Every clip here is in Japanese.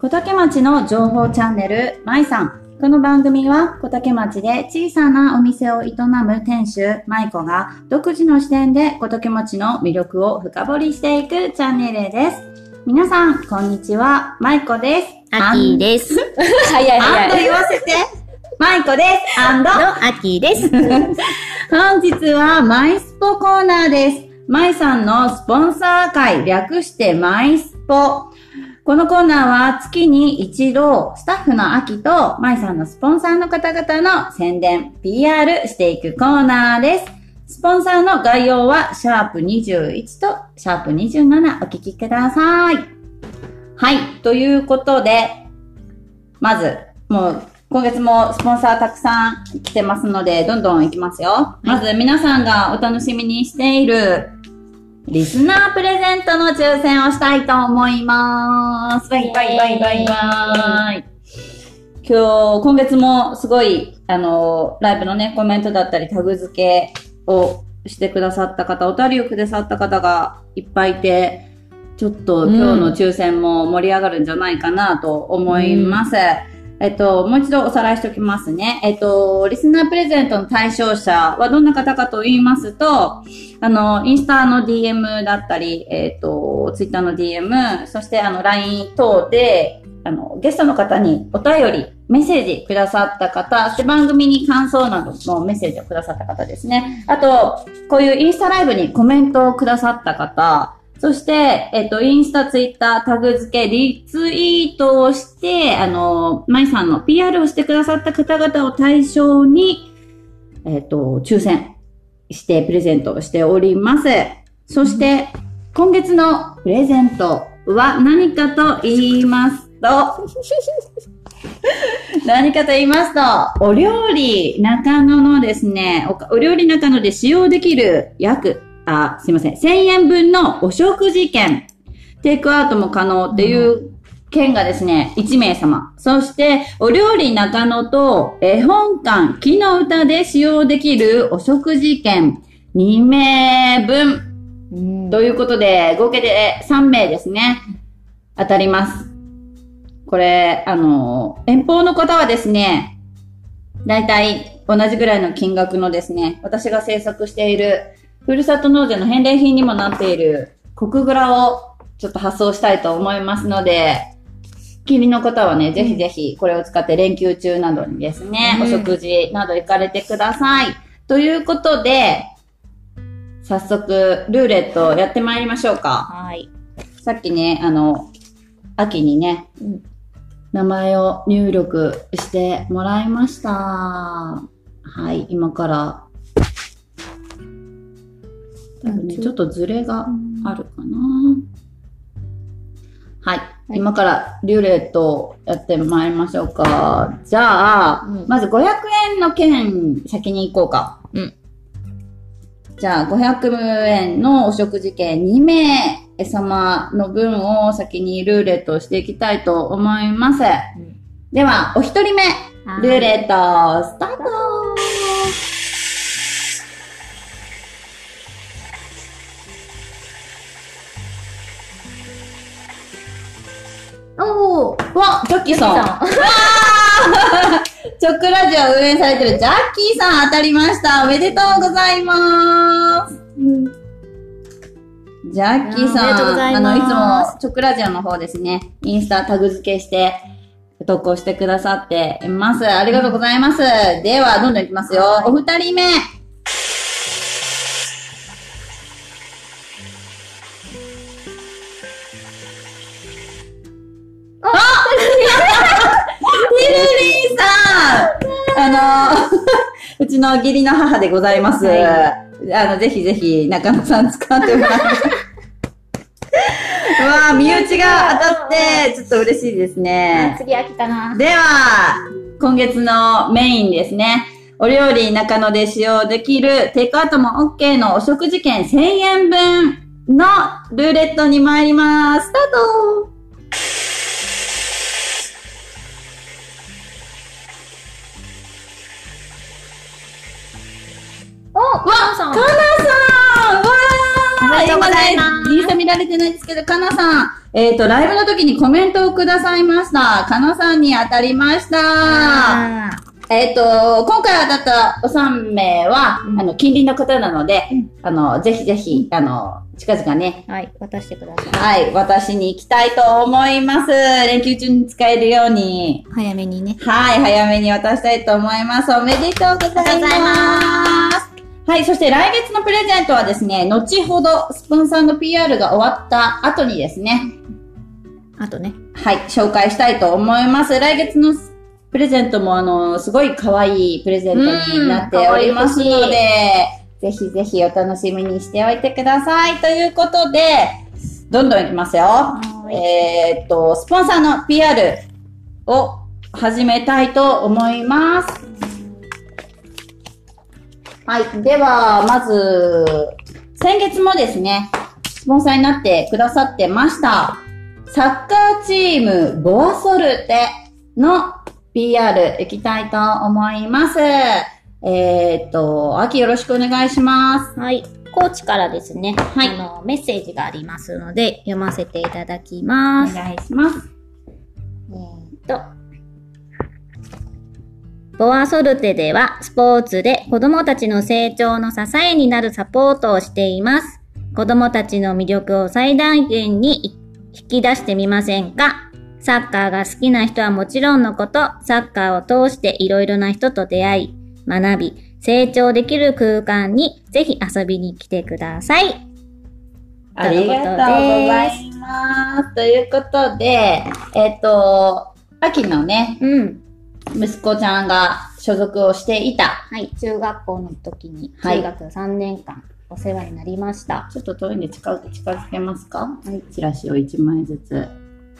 小竹町の情報チャンネル、まいさん。この番組は小竹町で小さなお店を営む店主、まいこが独自の視点で小竹町の魅力を深掘りしていくチャンネルです。皆さん、こんにちは。まいこです。アッキーです。早いアン早い。ド言わせて。まいこです。アンド。のアッキーです。本日はマイスポコーナーです。マイさんのスポンサー会、略してマイスポ。このコーナーは月に一度、スタッフの秋とマイさんのスポンサーの方々の宣伝、PR していくコーナーです。スポンサーの概要は、シャープ21とシャープ27お聞きください。はい。ということで、まず、もう、今月もスポンサーたくさん来てますので、どんどん行きますよ。まず、皆さんがお楽しみにしている、リスナープレゼントの抽選をしたいと思います。バイバイバイバイバイ。今日、今月もすごい、あの、ライブのね、コメントだったり、タグ付けをしてくださった方、お便りをくださった方がいっぱいいて、ちょっと今日の抽選も盛り上がるんじゃないかなと思います。えっと、もう一度おさらいしておきますね。えっと、リスナープレゼントの対象者はどんな方かと言いますと、あの、インスタの DM だったり、えっと、ツイッターの DM、そしてあの、LINE 等で、あの、ゲストの方にお便り、メッセージくださった方、番組に感想などのメッセージをくださった方ですね。あと、こういうインスタライブにコメントをくださった方、そして、えっと、インスタ、ツイッター、タグ付け、リツイートをして、あの、マイさんの PR をしてくださった方々を対象に、えっと、抽選してプレゼントしております。そして、今月のプレゼントは何かと言いますと、何かと言いますと、お料理中野のですね、おお料理中野で使用できる約、あ、すいません、1000円分のお食事券、テイクアウトも可能っていう券がですね、1名様。そして、お料理中野と絵本館、木の歌で使用できるお食事券2名分。ということで、合計で3名ですね。当たります。これ、あの、遠方の方はですね、だいたい同じぐらいの金額のですね、私が制作している、ふるさと納税の返礼品にもなっている、国蔵をちょっと発送したいと思いますので、気にの方はね、ぜひぜひこれを使って連休中などにですね、うんお食事など行かれてください。ということで、早速、ルーレットやってまいりましょうか。はい。さっきね、あの、秋にね、うん名前を入力してもらいました。はい、今から。多分ね、ちょっとズレがあるかな。はい、今からルーレットをやってまいりましょうか。じゃあ、うん。まず500円の券先に行こうか。うん。じゃあ、500円のお食事券2名様の分を先にルーレットをしていきたいと思います。では、お一人目、ルーレット、スタートわ、ジャッキーさん。さ チョックラジオを運営されてるジャッキーさん当たりました。おめでとうございます。ジャッキーさん、あの、いつもチョックラジオの方ですね、インスタタグ付けして投稿してくださっています。ありがとうございます。では、どんどんいきますよ。お二人目。うちの義理の母でございます。はあの、ぜひぜひ中野さん使ってもらって。う わぁ、身内が当たって、ちょっと嬉しいですね。次飽きたな。では、今月のメインですね。お料理中野で使用できるテイクアウトも OK のお食事券1000円分のルーレットに参ります。スタートとうございます今ね、2見られてないんですけど、かなさん、えっ、と、ライブの時にコメントをくださいました。かなさんに当たりました。あえっ、と、今回当たったお3名は、うんあの、近隣の方なので、うんあの、ぜひぜひ、あの、近々ね、ーはい、渡してください。はい、私に行きたいと思います。連休中に使えるように。早めにね。はい、早めに渡したいと思います。おめでとうございます。はい、そして来月のプレゼントはですね、後ほどスポンサーの PR が終わった後にですね、あとね。はい、紹介したいと思います。来月のプレゼントもあの、すごい可愛いプレゼントになっておりますので、ぜひぜひお楽しみにしておいてください。ということで、どんどんいきますよ。はいえーっと、スポンサーの PR を始めたいと思います。はい。では、まず、先月もですね、スポンサーになってくださってました。サッカーチーム、ボアソルテの PR いきたいと思います。えーっと、秋よろしくお願いします。はい。コーチからですね、はいあの、メッセージがありますので、読ませていただきおます。願いします。えーっと、ボアソルテではスポーツで子供たちの成長の支えになるサポートをしています。子供たちの魅力を最大限に引き出してみませんかサッカーが好きな人はもちろんのこと、サッカーを通していろいろな人と出会い、学び、成長できる空間にぜひ遊びに来てください。ありがとうございます。ということで、えっ、と、秋のね、うん。息子ちゃんが所属をしていた。はい。中学校の時に、はい中学3年間お世話になりました。ちょっと遠いんで近く近づけますか？はい。チラシを1枚ずつ。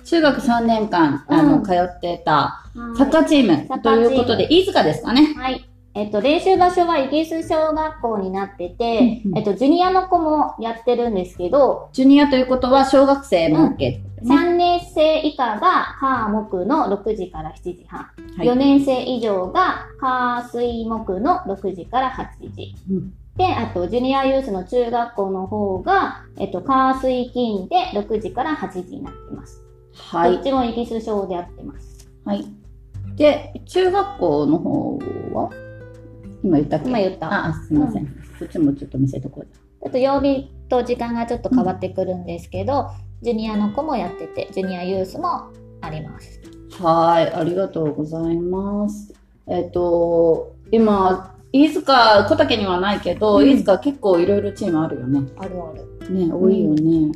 中学3年間、あの、うん通ってたサッカーチームということで、飯塚ですかね。はい。えっと、練習場所はイギリス小学校になってて、うんうんえっと、ジュニアの子もやってるんですけど、ジュニアということは小学生も OK ってことね。3年生以下が火木の6時から7時半、はい4年生以上が火水木の6時から8時。うんで、あと、ジュニアユースの中学校の方が、えっと、火水金で6時から8時になってます。はい。どっちもイギリス小でやってます。はい。で、中学校の方は？今言ったっけ？今言ったあ、すいません。こっちもちょっと見せとこう。ちょっと曜日と時間がちょっと変わってくるんですけど、ジュニアの子もやってて、ジュニアユースもあります。はい、ありがとうございます。えっ、と、今、飯塚、小竹にはないけど、うん飯塚結構いろいろチームあるよね。あるある。ね、多いよね。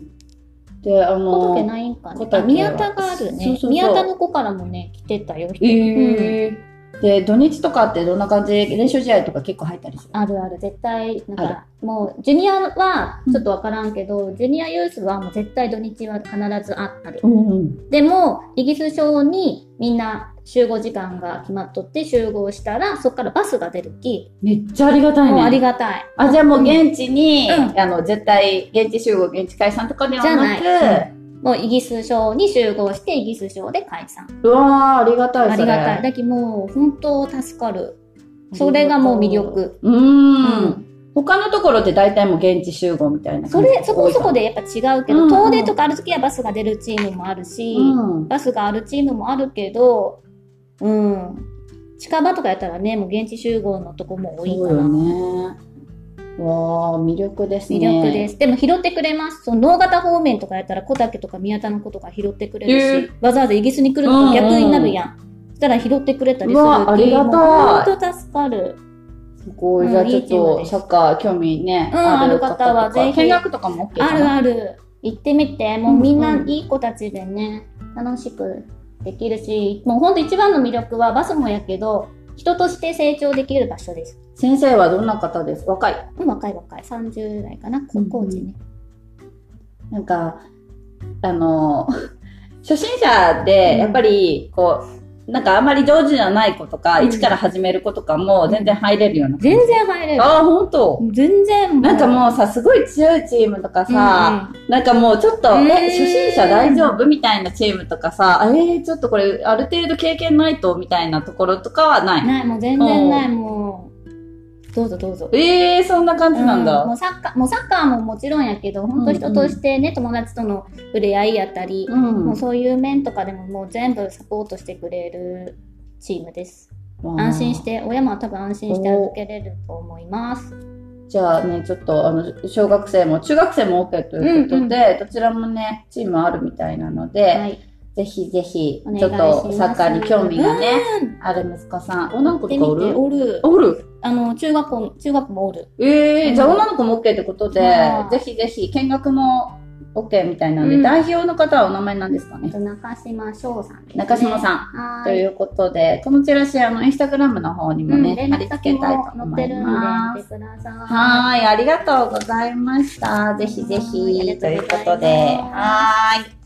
で、あ小の、竹ないんかね宮田があるね。そうそうそう宮田の子からもね、来てたよ。人えーで、土日とかってどんな感じ？で練習試合とか結構入ったりする？あるある、絶対、なんあか、もう、ジュニアはちょっとわからんけど、ジュニアユースはもう絶対土日は必ずあある。うんうん。でも、イギリス小にみんな集合時間が決まっとって集合したら、そこからバスが出るき、めっちゃありがたいね。もうありがたい。あ、じゃあもう現地に、うんあの、絶対、現地集合、現地解散とかではじゃなく、ない。もうイギリス小に集合して、イギリス小で解散。うわー、ありがたい、ありがたい。だけどもう、本当助かる。それがもう魅力。うーん。うん他のところって大体もう現地集合みたいなそ感じれ、そこそこでやっぱ違うけど、遠出とかある時はバスが出るチームもあるし、うん。バスがあるチームもあるけど、うん。近場とかやったらね、もう現地集合のとこも多いそうよから。ね。わー、魅力ですね。。魅力ですす。でも拾ってくれます。その農型方面とかやったら小竹とか宮田の子とか拾ってくれるし、わざわざイギリスに来るのと逆になるやん。そしたら拾ってくれたりするうわありがたい本当助かる。すごい。うんじゃあちょっとサッカー興味ね、うんある方はぜひ見学とかも OK あるある。行ってみて。もううんみんなうんいい子たちでね、楽しくできるし、もうほんと一番の魅力はバスもやけど、人として成長できる場所です。先生はどんな方です？若い？うん若い若い。30代かな、高校時ね。なんか、あの、初心者で、やっぱり、こう、なんかあんまり上手じゃない子とか、うん一から始める子とかも全然入れるような。全然入れる。ああ、ほんと。全然なんかもうさ、すごい強いチームとかさ、なんかもうちょっと、うんえ、初心者大丈夫みたいなチームとかさ、えー、ちょっとこれ、ある程度経験ないと、みたいなところとかはない。ない、もう全然ない、もう。どうぞどうぞ。ええー、そんな感じなんうだ。もうサッカー、もうサッカーももちろんやけど、本当人としてね、友達との触れ合いやったり、うんもうそういう面とかでももう全部サポートしてくれるチームです。安心して、親も多分安心して預けれると思います。じゃあね、ちょっと、あの、小学生も、中学生も OK ということで、どちらもね、チームあるみたいなので、はい。ぜひぜひちょっとサッカーに興味がね、うんある息子さん。女の子とかおるおる。おる？あの、中学校、中学もおる。ええうんじゃあ女の子も OK ってことでぜひぜひ、見学も OK みたいなので、うん代表の方はお名前なんですかね？中島翔さんね。中島さん。ということで、このチラシ、あの、インスタグラムの方にもね、うん連貼り付けたいもと思います。はーい、ありがとうございました。ぜひぜひ、りということで、はーい。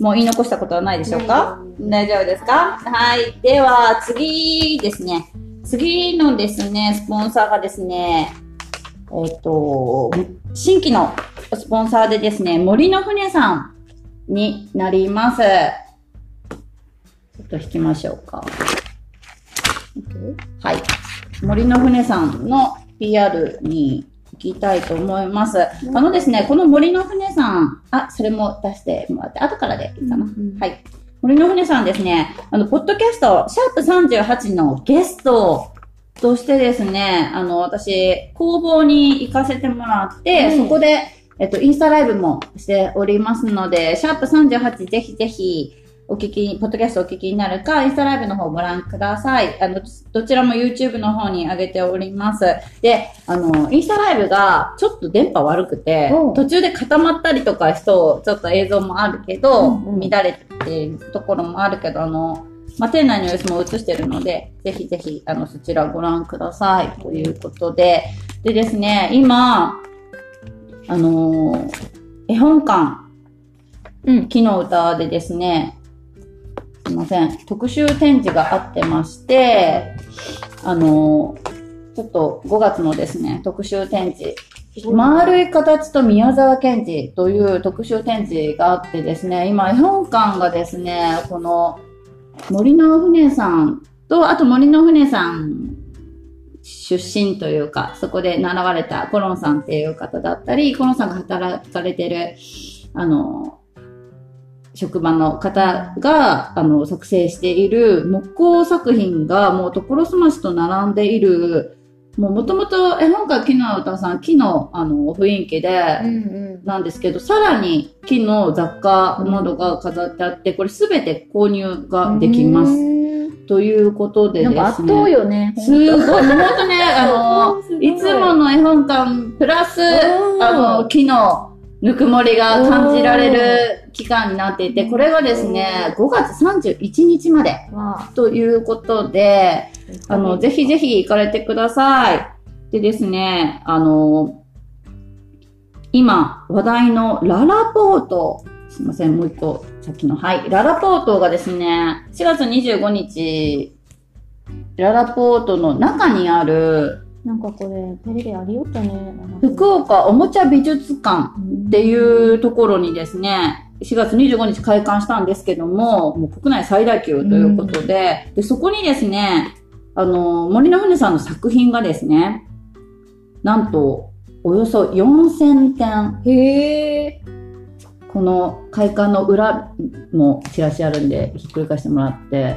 もう言い残したことはないでしょうか？大丈夫ですか？はい。では、次ですね。次のですね、スポンサーがですね、えっ、と、新規のスポンサーでですね、森の船さんになります。ちょっと引きましょうか。はい。森の船さんの PR に行きたいと思います。あのですね、この森の船さん、あ、それも出してもらって、後からでいいかな。うんはい。森の船さんですね、あの、ポッドキャスト、シャープ38のゲストとしてですね、あの、私、工房に行かせてもらって、うんそこで、えっと、インスタライブもしておりますので、シャープ38ぜひぜひ、お聞き、ポッドキャストお聞きになるか、インスタライブの方をご覧ください。あの、どちらも YouTube の方に上げております。で、あの、インスタライブがちょっと電波悪くて途中で固まったりとかしそう、ちょっと映像もあるけど、うんうん乱れているところもあるけど、あの、まあ、店内の様子も映してるので、ぜひぜひ、あの、そちらご覧ください。ということで、でですね、今、あのー絵本館、うん。木の歌でですね、すいません、特集展示があってまして、あのちょっと5月のですね、特集展示、丸い形と宮沢賢治という特集展示があってですね、今、絵本館がですね、この森の船さんと、あと森の船さん出身というか、そこで習われたコロンさんっていう方だったり、コロンさんが働かれてる、あの、職場の方が、あの、作成している木工作品がもう所狭しと並んでいる、もう元々絵本館木の歌さん、木のあの雰囲気で、うんうん。なんですけど、さらに木の雑貨などが飾ってあって、これすべて購入ができます。す。ということでですね。圧倒よね。すごい、本当ね、あの、いいつもの絵本館、プラス、うんあの、木のぬくもりが感じられる期間になっていて、これがですね、5月31日までわということで、ああの、ぜひぜひ行かれてください。でですね、あの、今話題のララポート、すいません、もう一個、さっきの、はい、ララポートがですね、4月25日、ララポートの中にある、なんかこれ、テレビありよったね。福岡おもちゃ美術館っっていうところにですね、4月25日開館したんですけども、もう国内最大級ということで、で、そこにですね、あの、森の船さんの作品がですね、なんと、およそ4000点、へえ。この会館の裏もチラシあるんで、ひっくり返してもらって、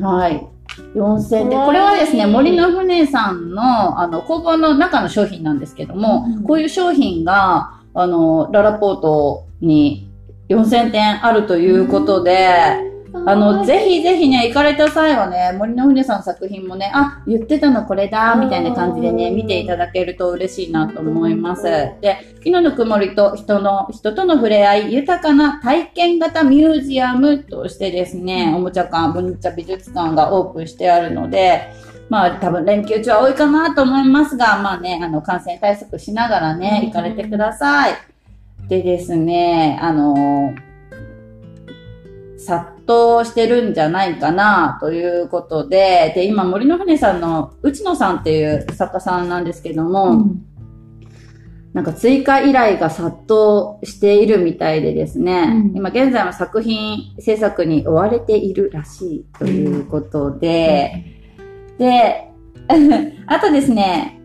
はい。4000点。かわいいこれはですね、森の船さんの、あの、工房の中の商品なんですけども、うんこういう商品が、あの、ララポートに4000点あるということで、あの、ぜひぜひね、行かれた際はね、森の船さんの作品もね、あ、言ってたのこれだ、みたいな感じでね、うん見ていただけると嬉しいなと思います。で、木のぬくもりと人の、人との触れ合い、豊かな体験型ミュージアムとしてですね、おもちゃ館、文茶美術館がオープンしてあるので、まあ多分連休中は多いかなと思いますが、まあね、あの感染対策しながらね、うん。行かれてください。でですね、あの殺到してるんじゃないかなということで、で、今森の船さんの内野さんっていう作家さんなんですけども、なんか追加依頼が殺到しているみたいでですね、うん。今現在は作品制作に追われているらしいということで、で、あとですね、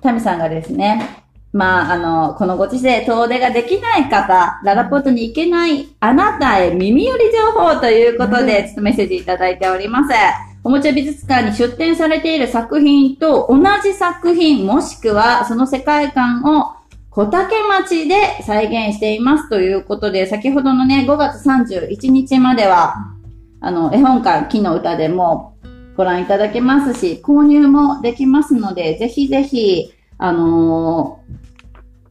タミさんがですね、まあ、あの、このご時世、遠出ができない方、ララポートに行けないあなたへ耳寄り情報ということで、ちょっとメッセージいただいております。おもちゃ美術館に出展されている作品と同じ作品、もしくはその世界観を小竹町で再現していますということで、先ほどのね、5月31日までは、あの、絵本館、木の歌でもご覧いただけますし、購入もできますので、ぜひぜひ、あの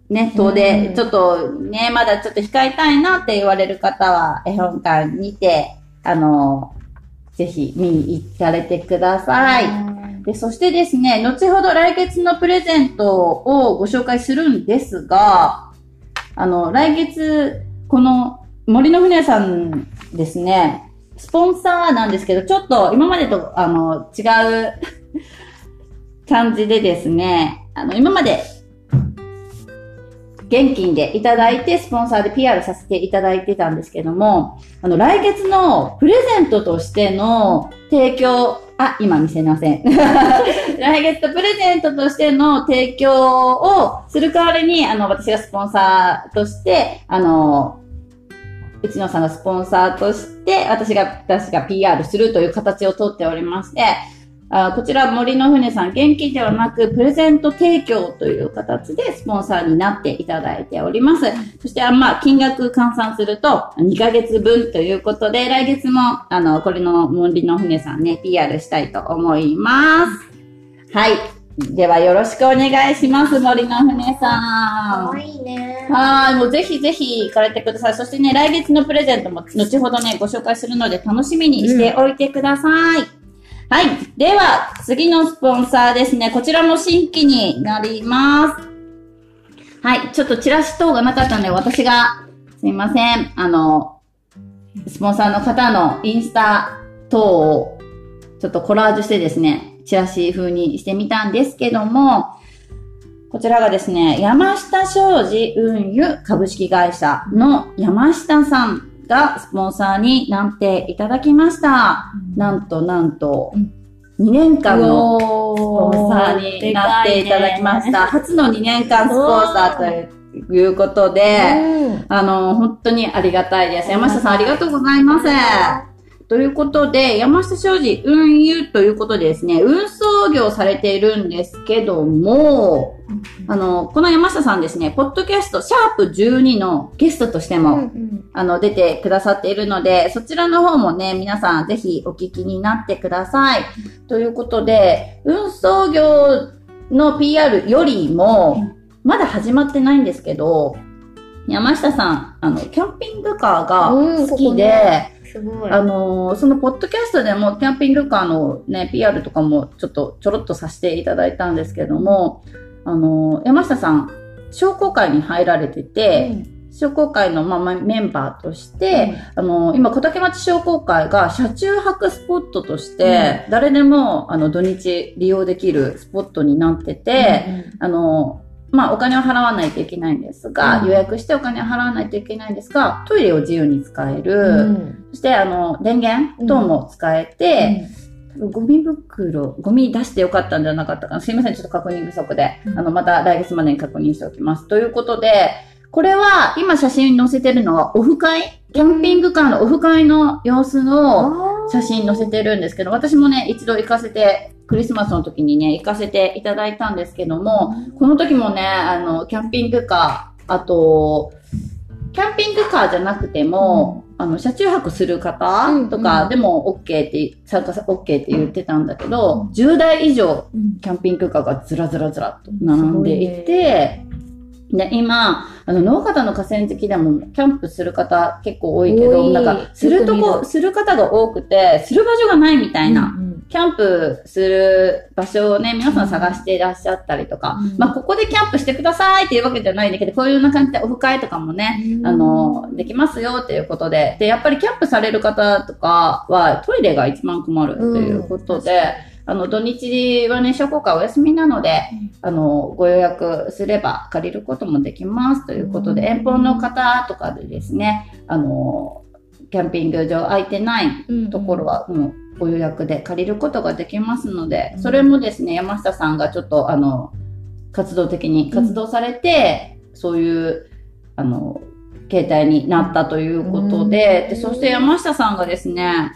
ーね、遠出、ちょっとね、まだちょっと控えたいなって言われる方は、絵本館にて、あのーぜひ見に行かれてください。で、そしてですね、後ほど来月のプレゼントをご紹介するんですが、あの、来月、この森の船さんですね、スポンサーなんですけど、ちょっと今までと、あの、違う 感じでですね、あの、今まで、現金でいただいて、スポンサーで PR させていただいてたんですけども、あの、来月のプレゼントとしての提供、あ、今見せません。来月とプレゼントとしての提供をする代わりに、あの、私がスポンサーとして、あの、内野さんがスポンサーとして、私が、私が PR するという形をとっておりまして、あこちら森の船さん、現金ではなく、プレゼント提供という形でスポンサーになっていただいております。そして、あまあ、金額換算すると、2ヶ月分ということで、来月も、あの、これの森の船さんね、PR したいと思います。はい。では、よろしくお願いします、森の船さん。可愛いね。はい、もうぜひぜひ行かれてください。そしてね、来月のプレゼントも後ほどね、ご紹介するので楽しみにしておいてください。はい。では、次のスポンサーですね。こちらも新規になります。はい。ちょっとチラシ等がなかったので、私が、すいません。あの、スポンサーの方のインスタ等を、ちょっとコラージュしてですね、チラシ風にしてみたんですけども、こちらがですね、山下商事運輸株式会社の山下さんがスポンサーになっていただきました。なんとなんとうん、2年間のススポンサーになっていただきました。初の2年間スポンサーということで、あの、本当にありがたいです。山下さんありがとうございます。ということで、山下商事運輸ということでですね、運送業されているんですけども、あの、この山下さんですね、ポッドキャスト、シャープ12のゲストとしても、あの、出てくださっているので、そちらの方もね、皆さんぜひお聞きになってください。ということで、運送業の PR よりも、まだ始まってないんですけど、山下さん、あの、キャンピングカーが好きで、すごい。あのーそのポッドキャストでもキャンピングカーのね、PR とかもちょっとちょろっとさせていただいたんですけども、あのー山下さん、商工会に入られてて、商工会の、まあまあ、メンバーとして、あのー今、小竹町商工会が車中泊スポットとして、誰でも、あの、土日利用できるスポットになってて、あの、まあ、お金を払わないといけないんですが、うん。予約してお金を払わないといけないんですが、トイレを自由に使える、うん。そして、あの、電源等も使えて、多分ゴミ袋、ゴミ出してよかったんじゃなかったかな。すいません、ちょっと確認不足で。うん。あの、また来月までに確認しておきます。ということで、これは、今写真載せてるのは、オフ会？キャンピングカーのオフ会の様子の写真載せてるんですけど、私もね、一度行かせて、クリスマスの時にね、行かせていただいたんですけども、この時もね、あの、キャンピングカー、あと、キャンピングカーじゃなくても、あの、車中泊する方とうんうん。かでも OK って、参加さ OK って言ってたんだけど、10台以上うん。キャンピングカーがずらずらずらっと並んでいて、で、今、あの、農方の河川敷でもキャンプする方結構多いけど、なんか、するとこ、する方が多くて、する場所がないみたいな。うんキャンプする場所をね、皆さん探していらっしゃったりとか、うん。まあ、ここでキャンプしてくださいっていうわけじゃないんだけど、こういうような感じでオフ会とかもね、あの、できますよっていうことで、で、やっぱりキャンプされる方とかはトイレが一番困るということで、あの、土日はね、商工会お休みなので、あの、ご予約すれば借りることもできますということで、うん。遠方の方とかでですね、あの、キャンピング場空いてないところは、もうご予約で借りることができますので、うん。それもですね、山下さんがちょっとあの、活動的に活動されて、そういう、あの、携帯になったということで、うん。で、そして山下さんがですね、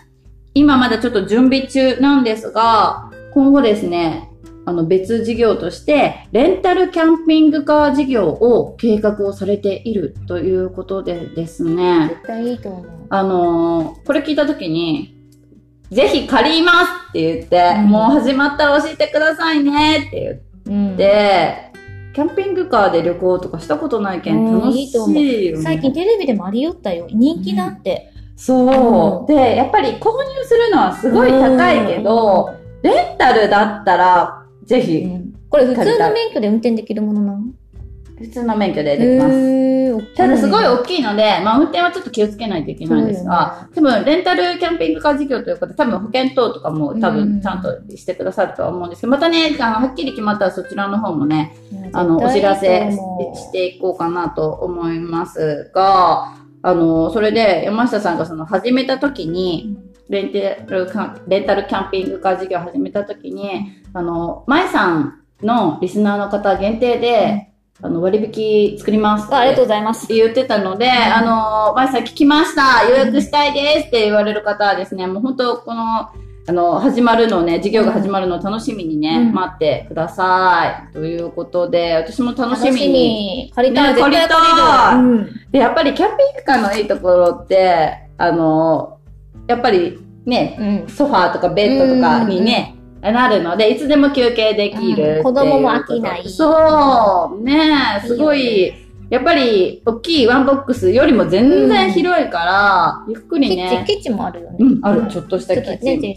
今まだちょっと準備中なんですが、今後ですね、あの別事業として、レンタルキャンピングカー事業を計画をされているということでですね、絶対いいと思う。あのーこれ聞いたときに、ぜひ借りますって言って、うん。もう始まったら教えてくださいねって言うん。って、キャンピングカーで旅行とかしたことないけんうん。楽しいよね。最近テレビでもありよったよ。人気だって。そう。うんで、やっぱり購入するのはすごい高いけど、レンタルだったら、ぜうひ、ん。これ普通の免許で運転できるものなの？普通の免許でできます。ただすごい大きいので、まあ運転はちょっと気をつけないといけないんですが、多分レンタルキャンピングカー事業ということで、多分保険等とかも多うん分ちゃんとしてくださるとは思うんですけど、またね、あのはっきり決まったらそちらの方もね、あの、お知らせしていこうかなと思いますが、あの、それで山下さんがその始めた時に、レンタルカレンタルキャンピングカー事業を始めた時に、あの、舞さんのリスナーの方限定で、あの、割引作りますってあありがとうございます。言ってたので、あの、まいさん聞きました予約したいですって言われる方はですね、もう本当この、あの、始まるのをね、授業が始まるのを楽しみにね、うん待ってください。ということで、私も楽しみに。借りたい、ね借りたいる。で、やっぱりキャンピングカーのいいところって、あの、やっぱりね、うん。うん。ソファーとかベッドとかにね、なるので、いつでも休憩できるううん子供も飽きない。そう、ねえすごい、いいよやっぱり、大きいワンボックスよりも全然広いから、ゆっくりキッチン、ね。キッチンもあるよね。うん、ある、ちょっとしたキッチン。ね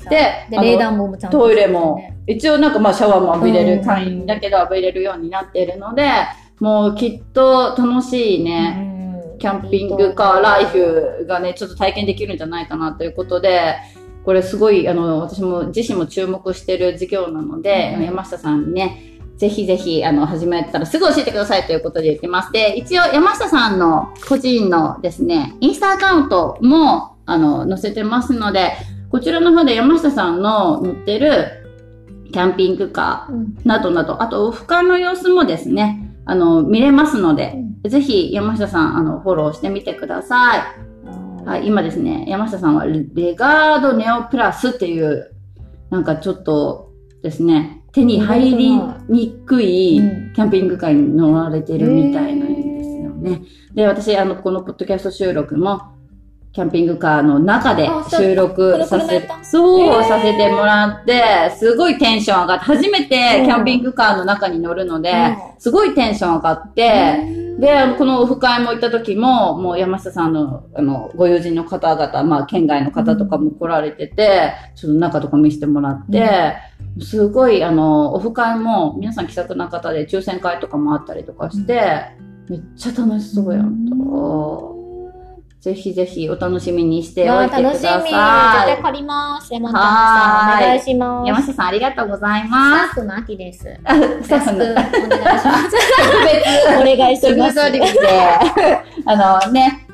で、冷暖房もちゃんと。トイレも、一応なんかまあシャワーも浴びれうん。る簡易だけど浴びれるようになっているので、もうきっと楽しいね、うん。キャンピングカーライフがね、ちょっと体験できるんじゃないかなということで、これすごい、あの、私も自身も注目してる事業なので、うん山下さんにね、ぜひぜひ、あの、始めたらすぐ教えてくださいということで言ってます。で、一応山下さんの個人のですね、インスタアカウントも、あの、載せてますので、こちらの方で山下さんの乗ってるキャンピングカうんーなどなど、あと、オフ会の様子もですね、あの、見れますので、ぜひ山下さん、あの、フォローしてみてください。はい、今ですね、山下さんはレレガードネオプラスっていう、なんかちょっとですね、手に入りにくいうんキャンピングカーに乗られてるみたいなんですよね。で、私、あの、このポッドキャスト収録も、キャンピングカーの中で収録させそう、させてもらって、すごいテンション上がって、初めてキャンピングカーの中に乗るので、うん。すごいテンション上がって、で、このオフ会も行った時も、もう山下さんの、あの、ご友人の方々、まあ、県外の方とかも来られてて、ちょっと中とか見せてもらって、すごい、あの、オフ会も皆さん気さくな方で抽選会とかもあったりとかして、めっちゃ楽しそうやん。と。ぜひぜひお楽しみにしておいてくだ楽しみ。絶さい。対借ります。山下さん、お願いします。山下さんありがとうございスタまッフの秋です。す。スタッフのお願いします。お願いします。特別取引で、あのね、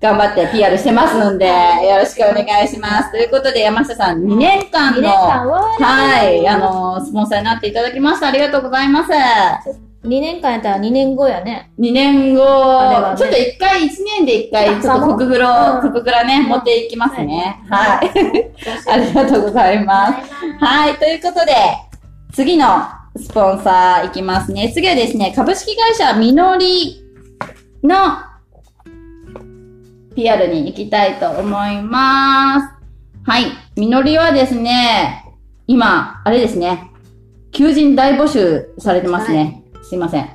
頑張って PR してますので、よろしくお願いします。ということで、山下さん、2年間2の、はい、あの、スポンサーになっていただきました。ありがとうございます。2年間やったら2年後やね。2年後、ねちょっと1回、1年で1回、ちょっとコクグロ、うんコクグラね、持っていきますね。はい。ありがとうございます。はい、ということで、次のスポンサーいきますね。次はですね、株式会社みのりの PR に行きたいと思います。はい、みのりはですね、今、あれですね、求人大募集されてますね。すいません。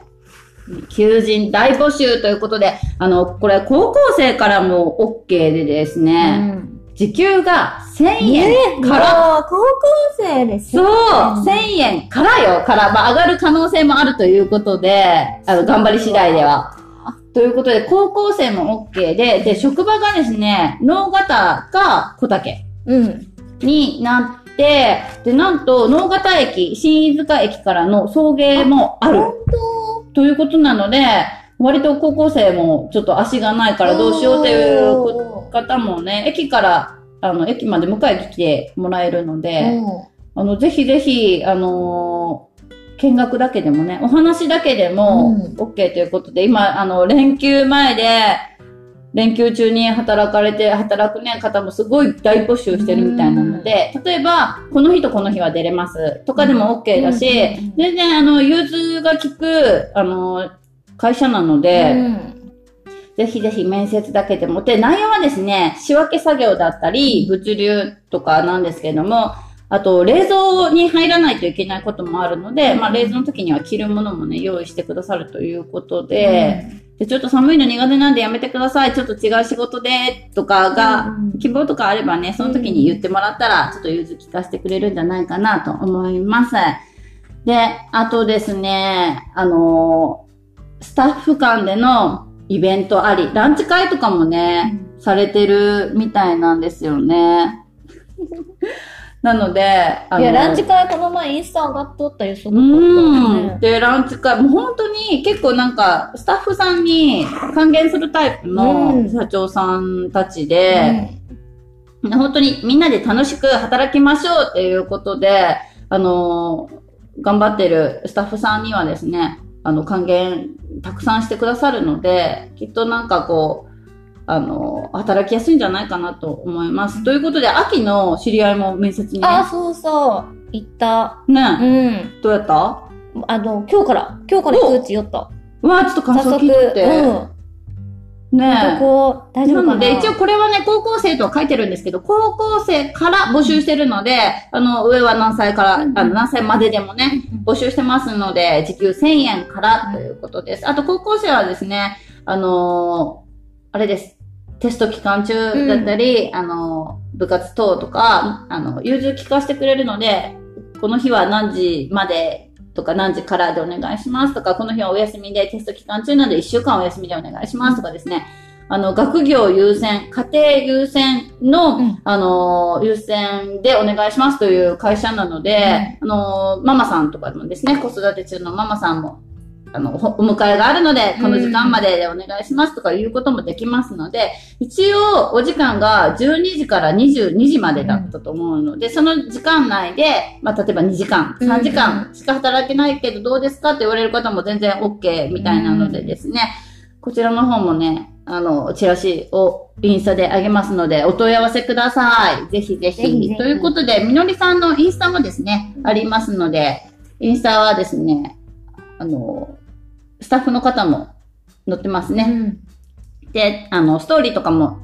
求人大募集ということで、あの、これ高校生からも OK でですうね、ん。時給が1000円から、もう高校生ですそう、よ。1000円からよ、から、まあ、上がる可能性もあるということで、あの、頑張り次第では。ということで、高校生も OK で、で、職場がですね、能形か小竹うん。になって、で、なんと、能形駅、新飯塚駅からの送迎もある。本ということなので、割と高校生もちょっと足がないからどうしようっていうこ方もね、駅から、あの、駅まで迎えに来てもらえるので、あの、ぜひぜひ、あのー見学だけでもね、お話だけでもうん。OK ということで、今、あの、連休前で、連休中に働かれて、働くね、方もすごい大募集してるみたいなので、例えば、この日とこの日は出れますとかでも OK だし、全然、あの、融通が利く、あの、会社なので、うん。ぜひぜひ面接だけでも。で、内容はですね、仕分け作業だったり、物流とかなんですけれども、あと、冷蔵に入らないといけないこともあるので、まあ、冷蔵の時には着るものもね、用意してくださるということで、で、ちょっと寒いの苦手なんでやめてください。ちょっと違う仕事で、とかが、うん希望とかあればね、その時に言ってもらったら、ちょっと融通聞かせてくれるんじゃないかなと思います。で、あとですね、あのスタッフ間でのイベントあり、ランチ会とかもね、されてるみたいなんですよね。なので、あのいや、ランチ会この前インスタ上がっとったよ、すごうん。ね。で、ランチ会、もう本当に結構なんか、スタッフさんに還元するタイプうのん社長さんたちで、本当にみんなで楽しく働きましょうっていうことで、あのー頑張ってるスタッフさんにはですね、あの、還元たくさんしてくださるので、きっとなんかこう、あのー働きやすいんじゃないかなと思います。ということで、秋の知り合いも面接にね、あ、そうそう。行った。うね、ん。どうやった？あの、今日から、今日から行くうち寄った。うわ、ちょっと感想。聞いて。うん。ねここ、大丈夫かな？なので、一応これはね、高校生とは書いてるんですけど、高校生から募集してるので、あの、上は何歳から、うんあの、何歳まででもね、募集してますので、時給1000円からということです。あと、高校生はですね、あのーあれです。テスト期間中だったり、あのー部活等とか、あの、融通聞かせてくれるので、この日は何時までとか何時からでお願いしますとか、この日はお休みでテスト期間中なので1週間お休みでお願いしますとかですね、あの、学業優先、家庭優先の、うん。あのー優先でお願いしますという会社なので、あのーママさんとかもですね、子育て中のママさんも、あの、ほお迎えがあるので、この時間まででお願いしますとかいうこともできますので、一応お時間が12時から22時までだったと思うので、その時間内で、まあ、例えば2時間、うん3時間しか働けないけどどうですかって言われる方も全然 OK みたいなのでですね、こちらの方もね、あの、チラシをインスタで上げますので、お問い合わせください。ぜひぜひ。ぜひぜひということで、みのりさんのインスタもですね、ありますので、インスタはですね、あの、スタッフの方も載ってますね。うん。で、あの、ストーリーとかも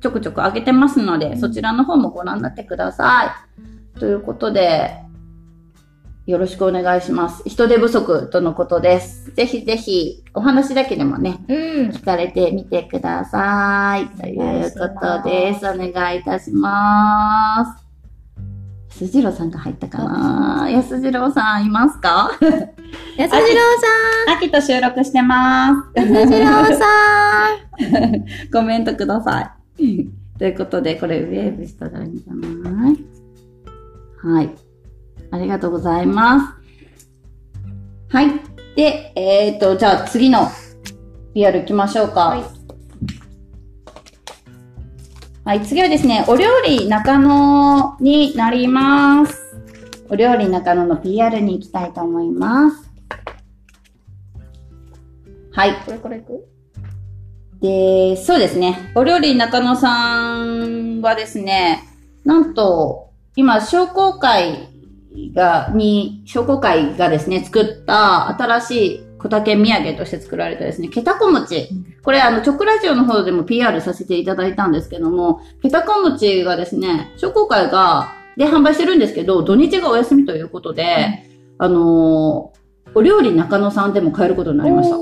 ちょくちょく上げてますので、そちらの方もご覧になってください。ということで、よろしくお願いします。人手不足とのことです。ぜひぜひ、お話だけでもね、うん。聞かれてみてください。ということです。お願いいたします。安次郎さんが入ったかな？安次郎さんいますか？安次郎秋と収録してます。さん安次郎さコメントください。ということで、これウェーブしたらいいんじゃない？はい。ありがとうございます。はい。で、えっ、ー、と、じゃあ次の PR 行きましょうか。はい。はい、次はですね、お料理中野になります。お料理中野の PR に行きたいと思います。はい。ん。これから行く？で、そうですね。お料理中野さんはですね、なんと、今、商工会が、に、商工会がですね、作った新しい小竹土産として作られたですね、ケタコ餅。これ、あの、直ラジオの方でも PR させていただいたんですけども、ケタコ餅がですね、商工会が、で販売してるんですけど、土日がお休みということで、あのーお料理中野さんでも買えることになりました。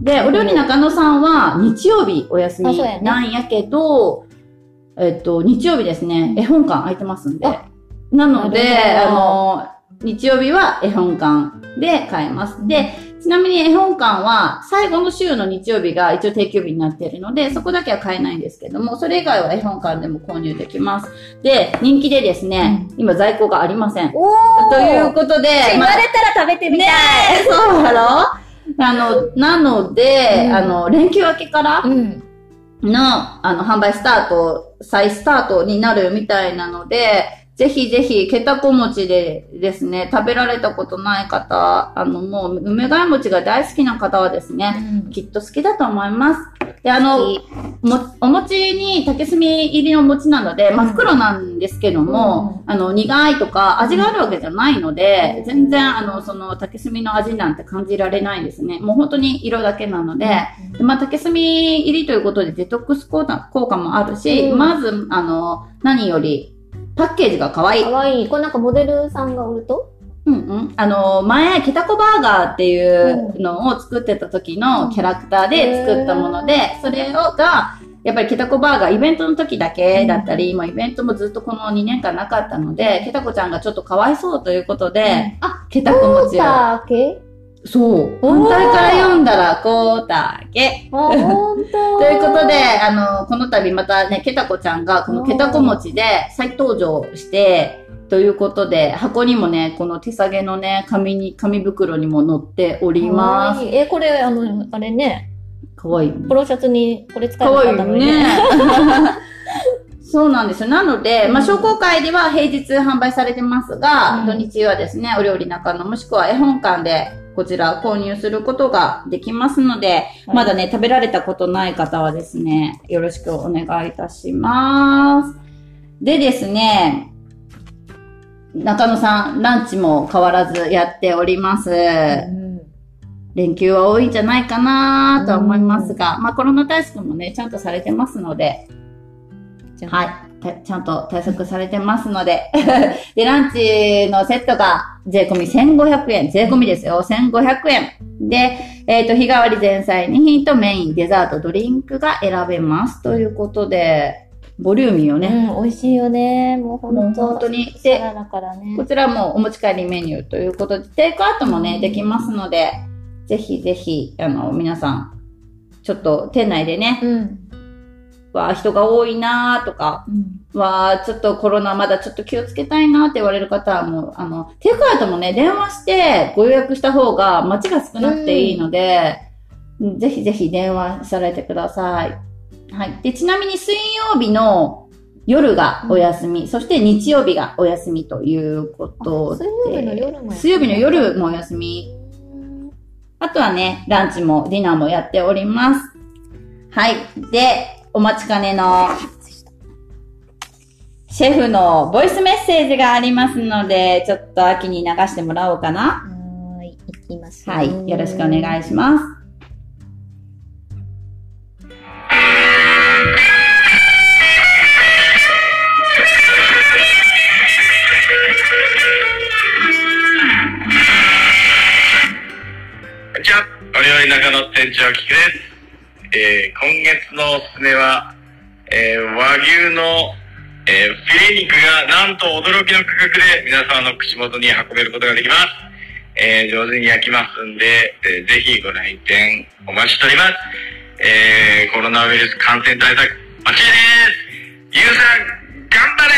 で、お料理中野さんは日曜日お休みなんやけど、えっと、日曜日ですね、絵本館空いてますんであ。なので、あの、日曜日は絵本館で買えます。で、ちなみに絵本館は最後の週の日曜日が一応定休日になっているので、そこだけは買えないんですけども、それ以外は絵本館でも購入できます。で、人気でですね、今在庫がありません。おーということで、まあ言われたら食べてみたい。そうだろあの、なので、うんあの、連休明けからうん。の、あの、販売スタート、再スタートになるみたいなので、ぜひぜひ、けたこ餅でですね、食べられたことない方、あの、もう、梅貝餅が大好きな方はですね、うん。きっと好きだと思います。で、あの、お餅に竹炭入りのお餅なので、まあうん袋なんですけども、あの、苦いとか味があるわけじゃないので、うん。全然、あの、その竹炭の味なんて感じられないんですね。もう本当に色だけなので、でまあ、竹炭入りということでデトックス効果もあるし、うん。まず、あの、何より、パッケージが可愛いか。わいい。これなんかモデルさんが売ると？うんうん。あの、前、ケタコバーガーっていうのを作ってた時のキャラクターで作ったもので、それをが、やっぱりケタコバーガーイベントの時だけだったり、もうイベントもずっとこの2年間なかったので、ケタコちゃんがちょっとかわいそうということで、あ、ケタコ餅を。そう。おー反対から読んだら、こうだけ。と。ということで、あの、この度またね、ケタコちゃんがこのケタコ餅で再登場して、ということで、箱にもね、この手提げのね、紙に、紙袋にも載っております。え、これ、あの、あれね、かわいい。ポロシャツにこれ使えかわいいよる方もいるね。そうなんですよ。なので、まあ、商工会では平日販売されてますが、うん土日はですね、お料理中野もしくは絵本館でこちら購入することができますので、はいまだね、食べられたことない方はですね、よろしくお願いいたします。でですね、中野さん、ランチも変わらずやっております。うん連休は多いんじゃないかなとは思いますが、まあコロナ対策もね、ちゃんとされてますので、はい。たちゃんと対策されてますので。で、ランチのセットが税込み1500円。税込みですよ。1500円。で、えっ、と、日替わり前菜2品とメイン、デザート、ドリンクが選べます。ということで、ボリューミーよね。うん、美味しいよね。もうほもうんと。本当に。で、ねこ。ちらもお持ち帰りメニューということで、テイクアウトもね、うんできますので、ぜひぜひ、あの、皆さん、ちょっと店内でね、うん。わあ、人が多いなーとか、うん。わあ、ちょっとコロナまだちょっと気をつけたいなって言われる方はもう、あの、テイクアウトもね、電話してご予約した方が待ちが少なくていいので、ぜひぜひ電話されてください。はい。で、ちなみに水曜日の夜がお休み、そして日曜日がお休みということで。水曜日の夜も水曜日の夜もお休み。あとはね、ランチもディナーもやっております。はい。で、お待ちかねの、シェフのボイスメッセージがありますので、ちょっと秋に流してもらおうかな。はーい、いきます。はい。よろしくお願いします。こんにちは。お料理中の店長キクです。えー今月のおすすめは、えー和牛の、えーフィレ肉がなんと驚きの価格で皆さんの口元に運べることができます。えー上手に焼きますんで、えーぜひご来店お待ちしております。えーコロナウイルス感染対策、バッチリですゆうさん、頑張れ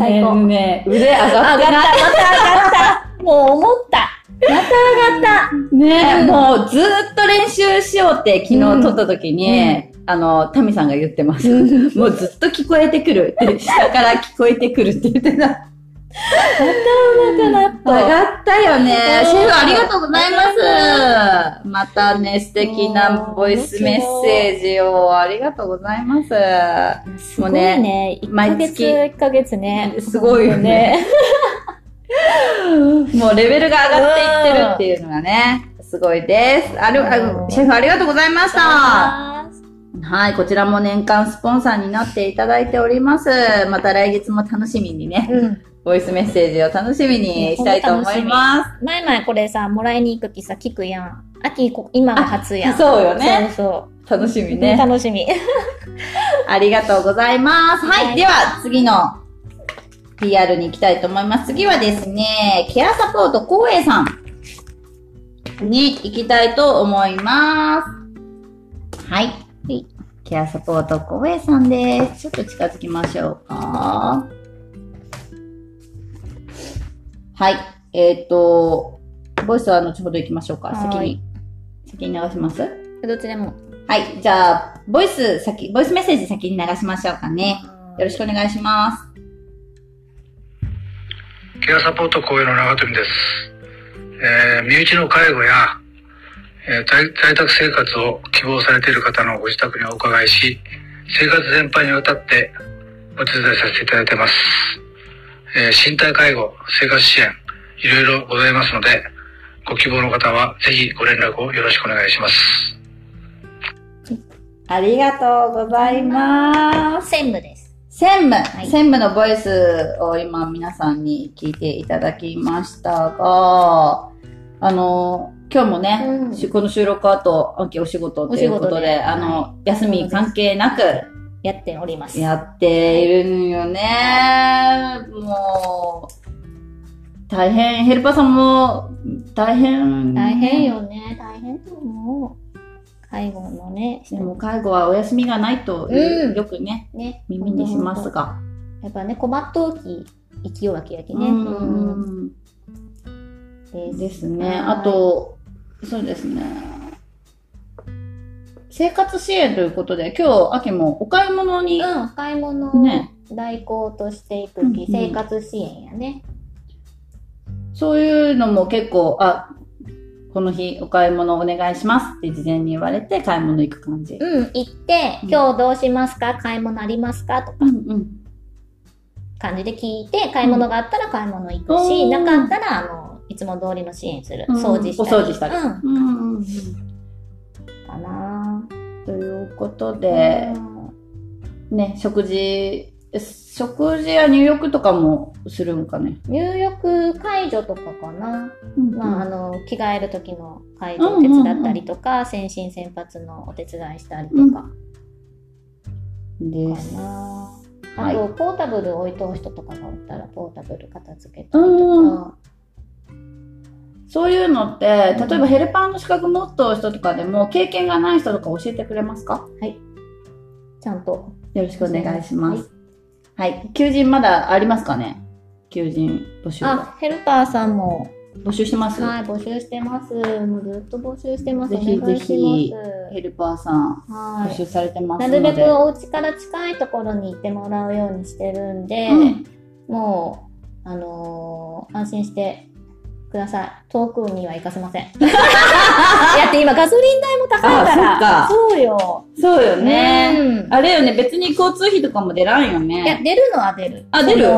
最高ね腕上がって上がった、また上がった。もう思った。また上がった。ねえ、もうずーっと練習しようって昨日撮った時に、うあの、タミさんが言ってます。もうずっと聞こえてくる下から聞こえてくるって言ってた。上手くなっ上がったよね。うんシェフありがとうございます。またね、素敵なボイスメッセージをありがとうございます。すごいね。1ヶ毎月、月1ヶ月ね。すごいよね もうレベルが上がっていってるっていうのがね、すごいです。ある、シェフありがとうございました。あはい、こちらも年間スポンサーになっていただいております。また来月も楽しみにね、うん。ボイスメッセージを楽しみにしたいと思います。前々これさ、もらいに行く気さ、聞くやん。秋、こ今が初やん。そうよね。そう楽しみそう。ね。楽しみ。ありがとうございます。はい、はいでは次の PR に行きたいと思います。次はですね、ケアサポート光栄さんに行きたいと思います。はい。ケアサポート小上さんです。ちょっと近づきましょうか。はい。えっ、と、ボイスは後ほど行きましょうか。はい先に、先に流します？どっちでも。はい。じゃあ、ボイス先、ボイスメッセージ先に流しましょうかね。よろしくお願いします。ケアサポート公園の長富です。えー身内の介護や、えー在在宅生活を希望されている方のご自宅にお伺いし、生活全般にわたってお手伝いさせていただいてます。えー身体介護、生活支援、いろいろございますので、ご希望の方はぜひご連絡をよろしくお願いします。ありがとうございます。専務です。専務、い専務のボイスを今皆さんに聞いていただきましたが、あの、今日もね、うんしこの収録後、秋お仕事ということで、であの、は休み関係なくやっております。やっているんよね。もう、大変、ヘルパーさんも大変。大変。よね。大変と思う。介護のね、でも介護はお休みがないという、うんよくね、ね。耳にしますが。やっぱね、困っとうき、生きようわけやきね。うんうんです。ね。はいあと、そうですね。生活支援ということで、今日、秋もお買い物に、うん、買い物ねを代行としていくき、うんうん生活支援やね。そういうのも結構、あ、この日お買い物お願いしますって事前に言われて買い物行く感じ。うん、行って、うん今日どうしますか？買い物ありますか？とかうんうん。感じで聞いて、買い物があったら買い物行くし、うんなかったら、あの、いつも通りの支援する。うん掃除したり。お掃除したりうん。うんうんうん。かなということぁで、ね、食事、食事や入浴とかもするんかね？入浴介助とかかな。うんまあ、あの、着替える時の介助を手伝ったりとか、先進先発のお手伝いしたりとか。かです。なはいあと、ポータブル置いとう人とかがおったら、ポータブル片付けたりとか。そういうのって、例えばヘルパーの資格持っとる人とかでも、経験がない人とか教えてくれますか？ちゃんと。よろしくお願いします。はい。求人まだありますかね？求人募集。あ、ヘルパーさんも、募集してます、はい、募集してます。もうずっと募集してます。ぜひぜひヘルパーさんはい。募集されてますなので。るべくお家から近いところに行ってもらうようにしてるんで、うんもう、あのー安心してください。遠くには行かせません。だって今ガソリン代も高いから。あそうよ。そうよね。うんあれよね、別に交通費とかも出らんよいや、ね。出るのは出る。あ出る？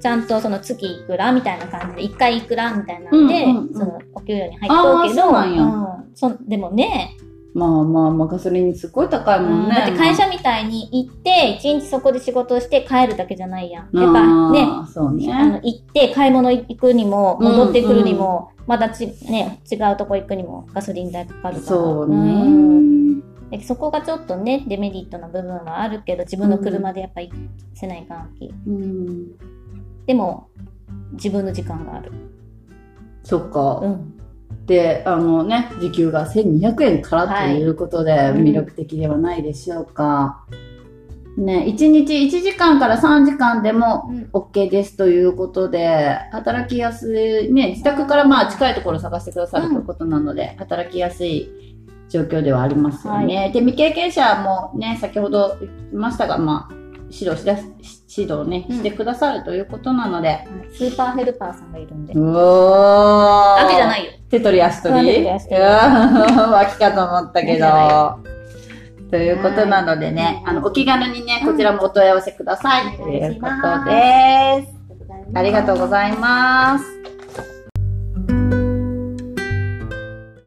ちゃんとその月いくらみたいな感じで、一回いくらみたいなんで、うんうんうんそのお給料に入っとうけど、そうなんやうんそでもね、まあまあまあ、ガソリンすごい高いもんね。だって会社みたいに行って、一日そこで仕事をして帰るだけじゃないやん。やっあぱね、ーそうあのね。行って買い物行くにも、戻ってくるにも、まだち、ね、違うとこ行くにもガソリン代かかるから。そううんそこがちょっとね、デメリットな部分はあるけど、自分の車でやっぱ行せないかんき。うん。でも、自分の時間がある。そっか。うん。で、あのね、時給が1200円からということで、はい。魅力的ではないでしょうか。ね、1日1時間から3時間でもうん。OK ですということで、働きやすい、ね、自宅からまあ近いところを探してくださるということなので、働きやすい状況ではありますよね。で、未経験者もね、先ほど言いましたが、まあ、指導しだす、指導ね、うんしてくださるということなので、スーパーヘルパーさんがいるんで。うおー秋じゃないよ。手取り足取り脇かと思ったけど。ということなのでね、はいあの、お気軽にね、こちらもお問い合わせください。うんということです。ありがとうございます。